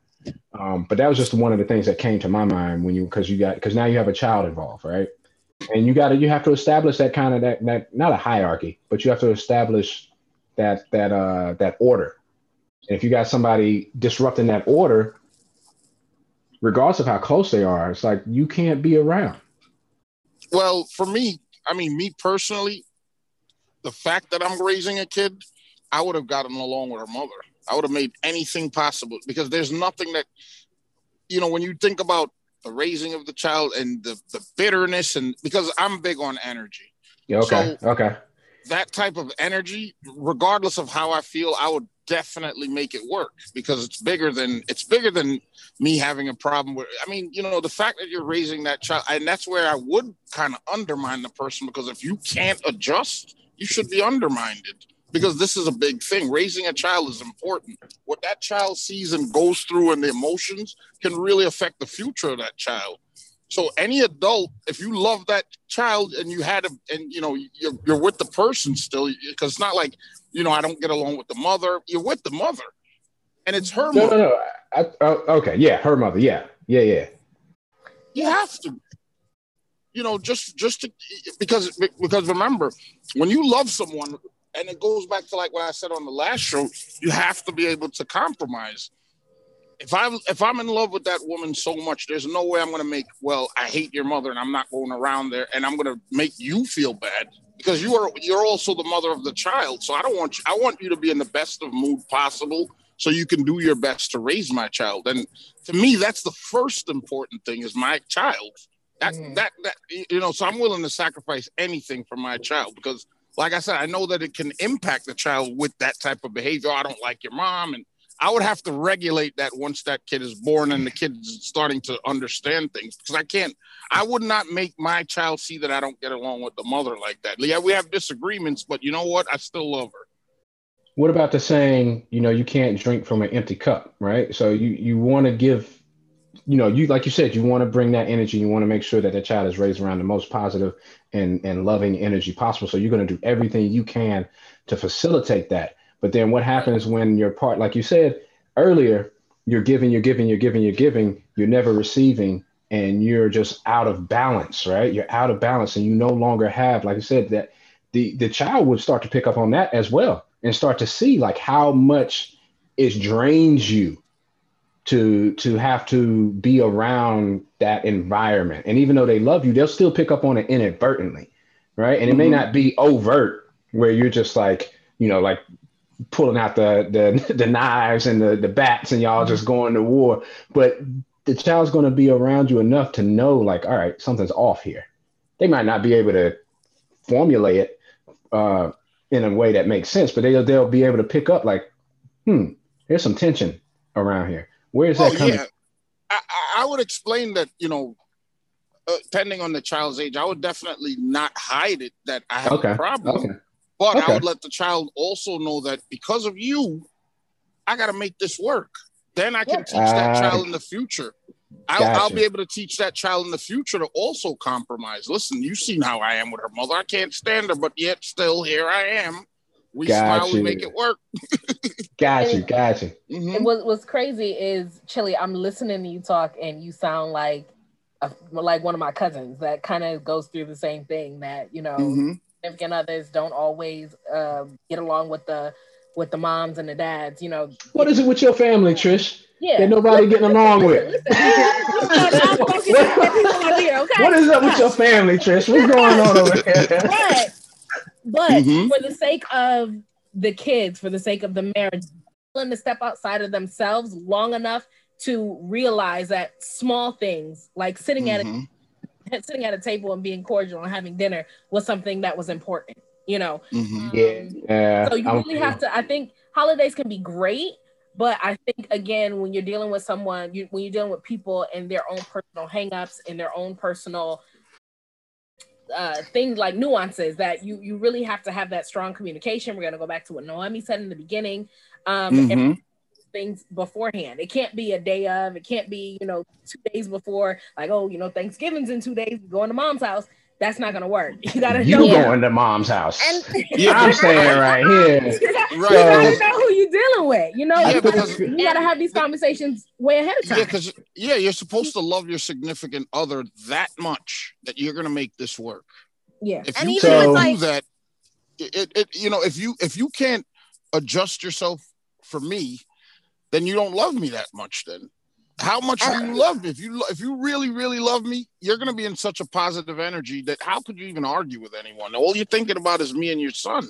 Um, but that was just one of the things that came to my mind when you because you got because now you have a child involved, right? And you got to you have to establish that kind of that that not a hierarchy, but you have to establish that that uh that order. And if you got somebody disrupting that order, regardless of how close they are, it's like you can't be around. Well, for me, I mean, me personally, the fact that I'm raising a kid, I would have gotten along with her mother. I would have made anything possible because there's nothing that, you know, when you think about the raising of the child and the, the bitterness and because I'm big on energy. Yeah, okay. So okay. That type of energy, regardless of how I feel, I would definitely make it work because it's bigger than it's bigger than me having a problem with I mean, you know, the fact that you're raising that child and that's where I would kind of undermine the person because if you can't adjust, you should be undermined because this is a big thing. Raising a child is important. What that child sees and goes through and the emotions can really affect the future of that child. So any adult, if you love that child and you had a, and you know you're, you're with the person still, because it's not like you know I don't get along with the mother. You're with the mother, and it's her. No, mother. no, no. I, oh, okay, yeah, her mother. Yeah, yeah, yeah. You have to, you know, just just to, because because remember, when you love someone, and it goes back to like what I said on the last show. You have to be able to compromise. If I'm if I'm in love with that woman so much, there's no way I'm going to make. Well, I hate your mother, and I'm not going around there, and I'm going to make you feel bad because you are you're also the mother of the child. So I don't want you. I want you to be in the best of mood possible, so you can do your best to raise my child. And to me, that's the first important thing is my child. That mm. that that you know. So I'm willing to sacrifice anything for my child because like I said, I know that it can impact the child with that type of behavior. I don't like your mom. And I would have to regulate that once that kid is born and the kid's starting to understand things because I can't, I would not make my child see that I don't get along with the mother like that. Yeah, we have disagreements, but you know what? I still love her. What about the saying, you know, you can't drink from an empty cup, right? So you, you want to give you know, you like you said, you want to bring that energy. You want to make sure that the child is raised around the most positive and and loving energy possible. So you're going to do everything you can to facilitate that. But then what happens when your part, like you said earlier, you're giving, you're giving, you're giving, you're giving, you're never receiving, and you're just out of balance, right? You're out of balance and you no longer have, like I said, that the the child would start to pick up on that as well and start to see like how much it drains you to to have to be around that environment. And even though they love you, they'll still pick up on it inadvertently, right? And it may Mhm. not be overt where you're just like, you know, like pulling out the the, the knives and the, the bats and y'all just going to war. But the child's going to be around you enough to know, like, all right, something's off here. They might not be able to formulate it uh, in a way that makes sense, but they'll they'll be able to pick up, like, hmm, there's some tension around here. Where is Oh that coming? yeah, I, I- I would explain that you know, uh, depending on the child's age, I would definitely not hide it that I have Okay. a problem. Okay. But Okay. I would let the child also know that because of you, I got to make this work. Then I can teach that Ah. child in the future. I'll, I'll be able to teach that child in the future to also compromise. Listen, you've seen how I am with her mother. I can't stand her, but yet still here I am. We smile, we make it work. Got you, got you. Mhm. And what, what's crazy is Chili. I'm listening to you talk, and you sound like a, like one of my cousins that kind of goes through the same thing. That you know, Mhm. significant others don't always uh, get along with the with the moms and the dads. You know, What is it with your family, Trish? yeah. That nobody getting along with. I'm focusing on people over here, okay? What is up with your family, Trish? What's going on over here? but but Mhm. for the sake of the kids, for the sake of the marriage, willing to step outside of themselves long enough to realize that small things like sitting Mhm. at a sitting at a table and being cordial and having dinner was something that was important. You know, Mhm. Yeah, yeah. so you I'm- really have to. I think holidays can be great, but I think again, when you're dealing with someone, you, when you're dealing with people and their own personal hangups and their own personal uh, things like nuances, that you you really have to have that strong communication. We're gonna go back to what Naomi said in the beginning. Um, and Mhm. things beforehand. It can't be a day of. It can't be you know two days before. Like oh you know Thanksgiving's in two days. Going to mom's house. That's not gonna work. You gotta You know. going to mom's house? And Yeah, I'm saying right here. You Right. gotta know who you're dealing with. You know, Yeah, you, because- gotta, you gotta have these conversations way ahead of time. Yeah, because yeah, you're supposed to love your significant other that much that you're gonna make this work. Yeah. If And you even can't do like- that, it, it, it you know if you if you can't adjust yourself for me, then you don't love me that much. Then how much you love me? If you if you really really love me, you're gonna be in such a positive energy that how could you even argue with anyone? All you're thinking about is me and your son.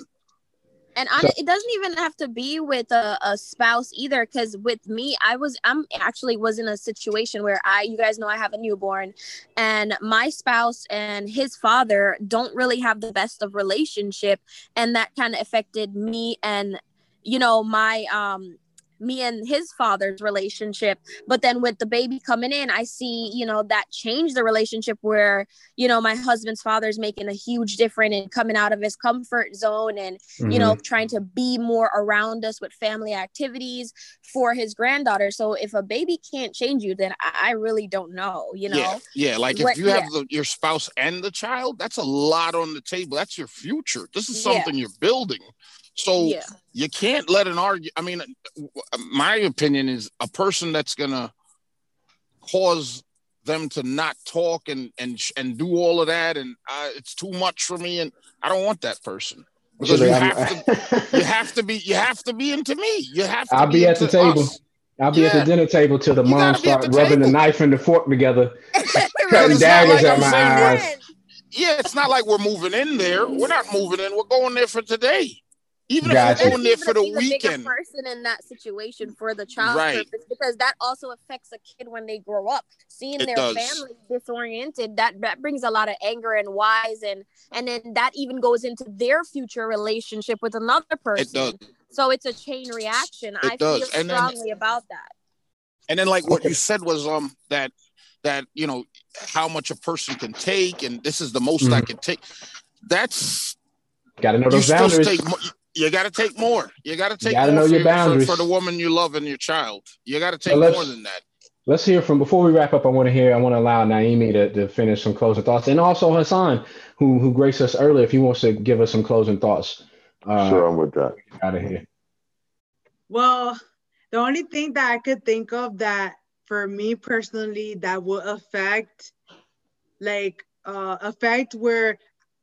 and on, it doesn't even have to be with a, a spouse either because with me i was i'm actually was in a situation where i you guys know i have a newborn and my spouse and his father don't really have the best of relationship and that kind of affected me and you know my um me and his father's relationship but then with the baby coming in i see you know that changed the relationship where you know my husband's father's making a huge difference and coming out of his comfort zone and you know mm-hmm. trying to be more around us with family activities for his granddaughter so if a baby can't change you then i, I really don't know you know Yeah, yeah. Like if What- you have the, your spouse and the child, that's a lot on the table. That's your future. This is Yeah. something you're building. So yeah you can't let an argue. I mean, my opinion is a person that's gonna cause them to not talk and and and do all of that, and uh, it's too much for me, and I don't want that person because you have to. You have to be. You have to be into me. You have to. I'll be at the table. us. I'll be at the dinner table till the You mom gotta be at start the rubbing the knife and the fork together, cutting daggers like at I'm my saying eyes. Yeah, it's not like we're moving in there. We're not moving in. We're going there for today. Even Gotcha. if we're going there for the he's a weekend. person in that situation for the child Right. purpose because that also affects a kid when they grow up seeing It their does. family disoriented that that brings a lot of anger and whys and and then that even goes into their future relationship with another person It does. so it's a chain reaction i does. feel And then- strongly about that And then like what you said was um that that you know how much a person can take and this is the most I Mhm. can take. That's Got to know those boundaries. take mo- you got to take more. You got to take You gotta more know your for, for, boundaries. for the woman you love and your child. You got to take So more than that. Let's hear from before we wrap up. I want to hear. I want to allow Naomi to, to finish some closing thoughts, and also Hassan, who who graced us earlier, if he wants to give us some closing thoughts. Uh, sure, I'm with that. Out of here. Well, the only thing that I could think of that for me personally, that will affect like uh affect where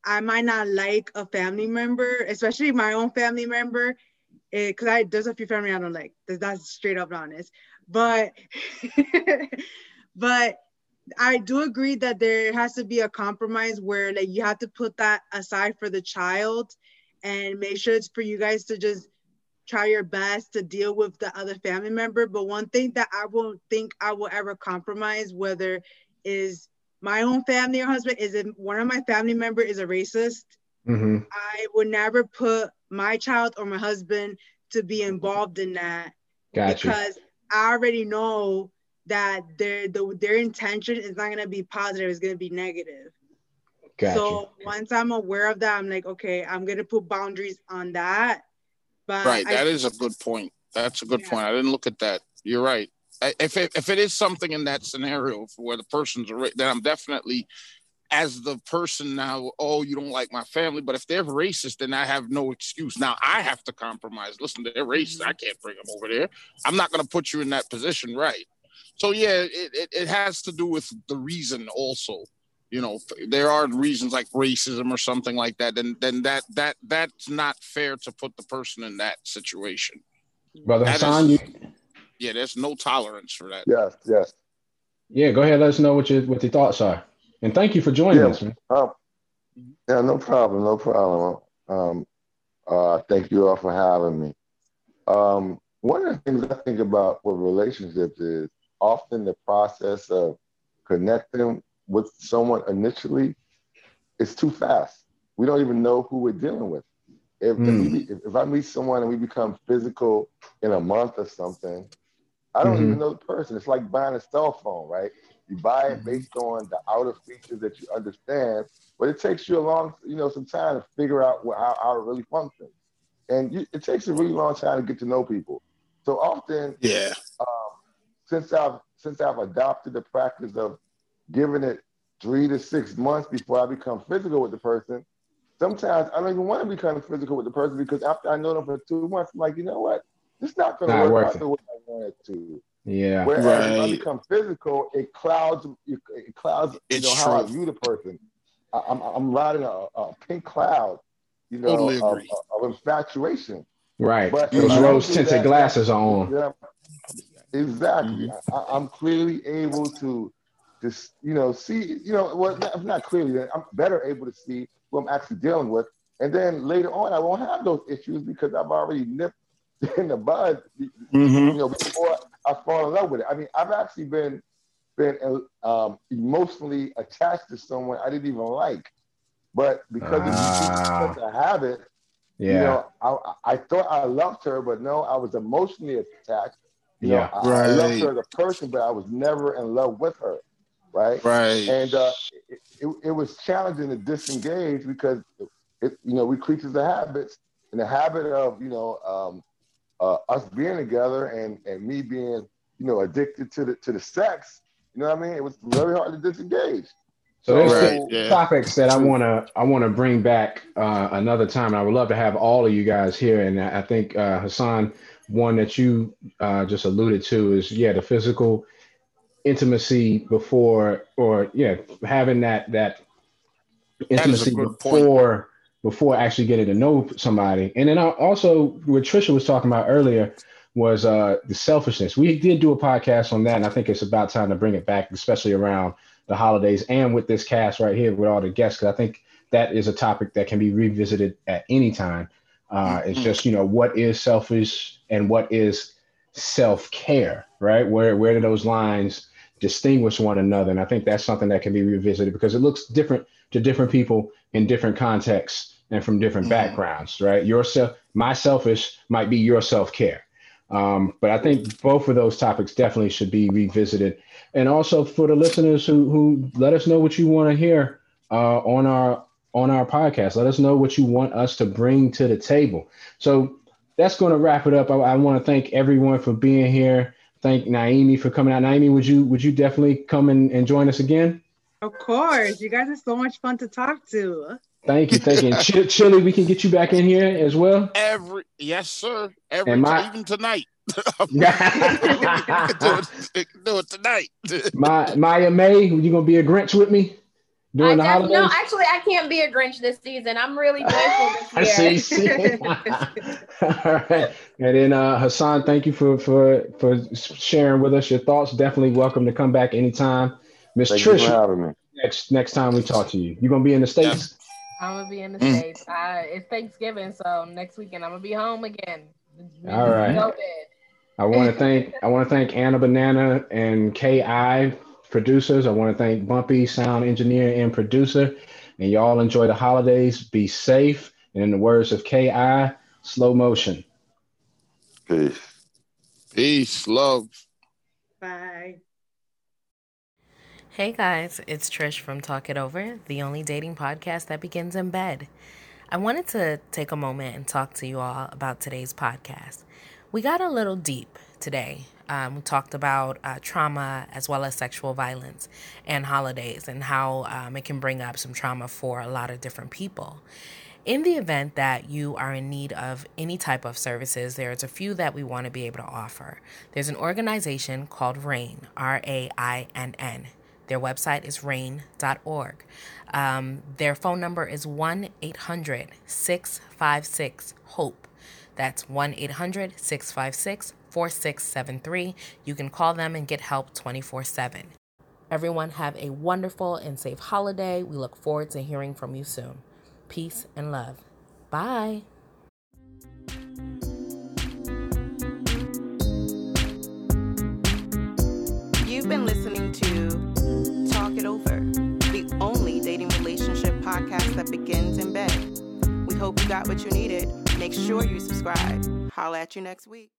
I might not like a family member, especially my own family member, eh, because I there's a few family I don't like. That's straight up honest. But but I do agree that there has to be a compromise where like you have to put that aside for the child and make sure it's for you guys to just try your best to deal with the other family member. But one thing that I won't think I will ever compromise, whether is my own family or husband, is if one of my family member is a racist, Mm-hmm. I would never put my child or my husband to be involved in that Gotcha. because I already know that their the, their intention is not gonna be positive, it's gonna be negative. Gotcha. So once I'm aware of that, I'm like, okay, I'm gonna put boundaries on that. But Right. I- That is a good point. That's a good Yeah. point. I didn't look at that. You're right. I- If it, if it is something in that scenario for where the person's a ra- then I'm definitely as the person now, oh, you don't like my family, but if they're racist, then I have no excuse. Now I have to compromise. Listen, they're racist. Mm-hmm. I can't bring them over there. I'm not going to put you in that position, right? So yeah, it, it, it has to do with the reason also. You know, there are reasons like racism or something like that. Then then that that that's not fair to put the person in that situation. Brother That Hassan, is- you, Yeah, there's no tolerance for that. Yes, yes. yeah, go ahead. Let us know what your what your thoughts are, and thank you for joining Yeah. us. Man. Um, yeah, no problem, no problem. Um, uh, thank you all for having me. Um, one of the things I think about with relationships is often the process of connecting with someone initially is too fast. We don't even know who we're dealing with. If, if, Mm. we, if, if I meet someone and we become physical in a month or something, I don't Mhm. even know the person. It's like buying a cell phone, right? You buy it based on the outer features that you understand, but it takes you a long, you know, some time to figure out what, how, how it really functions. And you, it takes a really long time to get to know people. So often, Yeah. um, since I've since I've adopted the practice of giving it three to six months before I become physical with the person, sometimes I don't even want to become physical with the person because after I know them for two months, I'm like, you know what? It's not going to work out the way I want it to. Yeah. Whereas if I become physical, it clouds it clouds you know how I view the person. I, I'm I'm riding a, a pink cloud, you know, Totally of, agree. of infatuation. Right. But Those if I don't rose tinted glasses are on. Yeah, exactly. Mm-hmm. I, I'm clearly able to just you know see you know well not, not clearly I'm better able to see who I'm actually dealing with, and then later on I won't have those issues because I've already nipped in the bud Mm-hmm. you know, before I fall in love with it. I mean, I've actually been been um, emotionally attached to someone I didn't even like, but because Ah. of such a habit, Yeah. you know, I, I thought I loved her, but no, I was emotionally attached. You know, Yeah. I, I loved her as a person, but I was never in love with her, right? Right. And uh, it, it, it was challenging to disengage because, it, you know, we creatures of habits, and the habit of, you know, um, uh, us being together and, and me being, you know, addicted to the to the sex. You know what I mean? It was very hard to disengage. So there's Right, some yeah. topics that I wanna I wanna bring back uh, another time. And I would love to have all of you guys here. And I I think uh, Hassan, one that you uh, just alluded to is yeah the physical intimacy before or yeah having that that That is a intimacy good point. before before actually getting to know somebody. And then I also what Trisha was talking about earlier was uh, the selfishness. We did do a podcast on that, and I think it's about time to bring it back, especially around the holidays and with this cast right here with all the guests, because I think that is a topic that can be revisited at any time. Uh, It's Mhm. just you know what is selfish and what is self care, right? Where where do those lines distinguish one another? And I think that's something that can be revisited because it looks different to different people in different contexts and from different Mhm. backgrounds, right? Your self, my selfish might be your self care. Um, but I think both of those topics definitely should be revisited. And also for the listeners who who let us know what you want to hear uh, on our on our podcast. Let us know what you want us to bring to the table. So that's going to wrap it up. I, I want to thank everyone for being here. Thank Naomi for coming out. Naomi, would you would you definitely come and, and join us again? Of course, you guys are so much fun to talk to. Thank you, thank you. Ch- Chili, we can get you back in here as well. Every yes, sir. Every And my- time, even tonight. do, it, do it tonight. My Maya May, you gonna be a Grinch with me during I the holidays? no, actually, I can't be a Grinch this season. I'm really joyful I this see. year. see. All right. And then uh, Hassan, thank you for for for sharing with us your thoughts. Definitely welcome to come back anytime. Miss Thank you for Trish, having me. next next time we talk to you, you gonna be in the states. I'm gonna be in the Mm. states. Uh, it's Thanksgiving, so next weekend I'm gonna be home again. All right. Go bed. I want to thank I want to thank Anna Banana and Ki producers. I want to thank Bumpy sound engineer and producer. And y'all enjoy the holidays. Be safe. And in the words of Ki, slow motion. Peace. Peace, love. Bye. Hey guys, it's Trish from Talk It Over, the only dating podcast that begins in bed. I wanted to take a moment and talk to you all about today's podcast. We got a little deep today. Um, we talked about uh, trauma as well as sexual violence and holidays and how um, it can bring up some trauma for a lot of different people. In the event that you are in need of any type of services, there's a few that we want to be able to offer. There's an organization called RAINN, R A I N N. Their website is rainn.org. Um, their phone number is 1 800 656 HOPE. That's 1 800 656 4673. You can call them and get help 24 7. Everyone, have a wonderful and safe holiday. We look forward to hearing from you soon. Peace and love. Bye. That begins in bed. We hope you got what you needed. Make sure you subscribe. Holla at you next week.